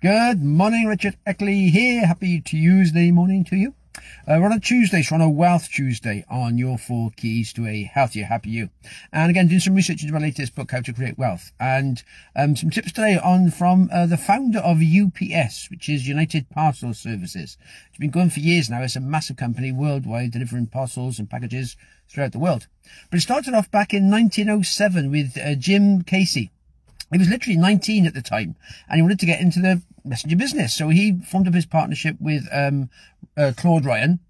Good morning, Richard Eckley here. Happy Tuesday morning to you. Uh, we're on a Tuesday, so on a Wealth Tuesday on your four keys to a healthier, happy you. And again, doing some research into my latest book, How to Create Wealth. And um, some tips today on from uh, the founder of UPS, which is United Parcel Services. It's been going for years now. It's a massive company worldwide, delivering parcels and packages throughout the world. But it started off back in 1907 with uh, Jim Casey he was literally 19 at the time and he wanted to get into the messenger business. So he formed up his partnership with um, uh, Claude Ryan.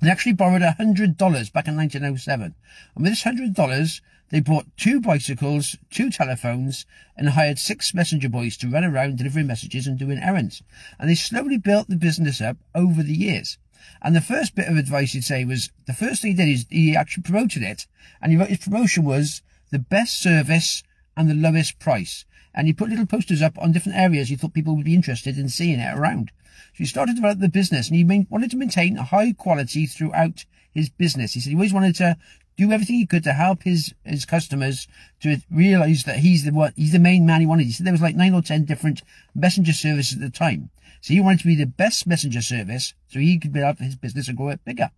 They actually borrowed $100 back in 1907. And with this $100, they bought two bicycles, two telephones, and hired six messenger boys to run around delivering messages and doing errands. And they slowly built the business up over the years. And the first bit of advice he'd say was, the first thing he did is he actually promoted it. And he wrote his promotion was the best service and the lowest price. And he put little posters up on different areas he thought people would be interested in seeing it around. So he started to develop the business and he wanted to maintain a high quality throughout his business. He said he always wanted to do everything he could to help his, his customers to realize that he's the one, he's the main man he wanted. He said there was like nine or ten different messenger services at the time. So he wanted to be the best messenger service so he could build up his business and grow it bigger.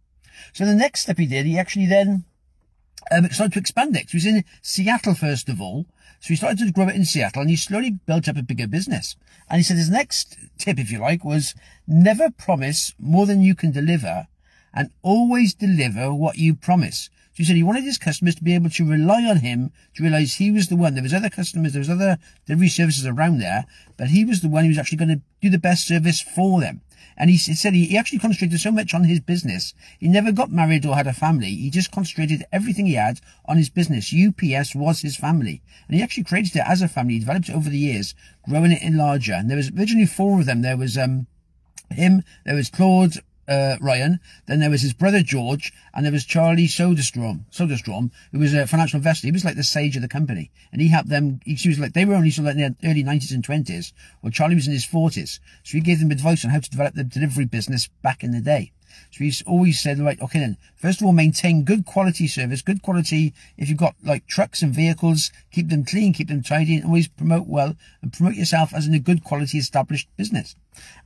So the next step he did, he actually then um, started to expand it. He was in Seattle first of all. So he started to grow it in Seattle and he slowly built up a bigger business. And he said his next tip, if you like, was never promise more than you can deliver and always deliver what you promise. So he said he wanted his customers to be able to rely on him to realize he was the one. There was other customers, there was other delivery services around there, but he was the one who was actually going to do the best service for them. And he said he actually concentrated so much on his business. He never got married or had a family. He just concentrated everything he had on his business. UPS was his family. And he actually created it as a family. He developed it over the years, growing it in larger. And there was originally four of them. There was, um, him, there was Claude, uh, Ryan. Then there was his brother George, and there was Charlie Soderstrom, Soderstrom, who was a financial investor. He was like the sage of the company, and he helped them. He was like they were only sort of like in their early nineties and twenties, while Charlie was in his forties. So he gave them advice on how to develop the delivery business back in the day. So he's always said, right, okay then, first of all, maintain good quality service, good quality, if you've got like trucks and vehicles, keep them clean, keep them tidy, and always promote well, and promote yourself as in a good quality established business.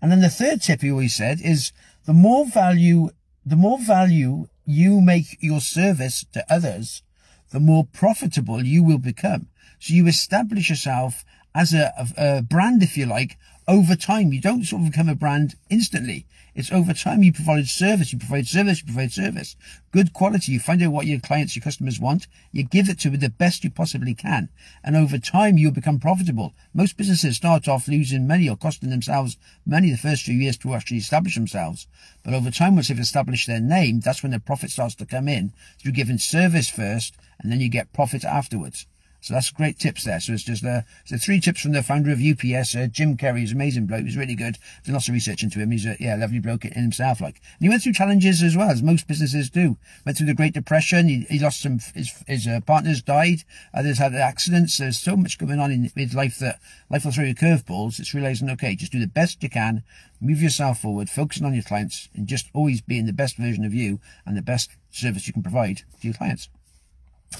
And then the third tip he always said is, the more value, the more value you make your service to others, the more profitable you will become. So you establish yourself as a, a, brand, if you like, over time. You don't sort of become a brand instantly. It's over time you provide service, you provide service, you provide service. Good quality. You find out what your clients, your customers want. You give it to them the best you possibly can. And over time you'll become profitable. Most businesses start off losing money or costing themselves money the first few years to actually establish themselves. But over time, once they've established their name, that's when the profit starts to come in through giving service first and then you get profit afterwards. So that's great tips there. So it's just uh, so three tips from the founder of UPS, uh, Jim Casey. He's amazing bloke. He's really good. There's lots of research into him. He's a yeah, lovely bloke in himself. Like, and he went through challenges as well, as most businesses do. Went through the Great Depression. He, he lost some. His his uh, partners died. Others had accidents. There's so much going on in with life that life will throw you curveballs. It's realizing okay, just do the best you can, move yourself forward, focusing on your clients, and just always being the best version of you and the best service you can provide to your clients.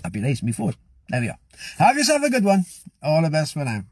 Happy days. Move forward. There we are. Have yourself a good one. All the best for now.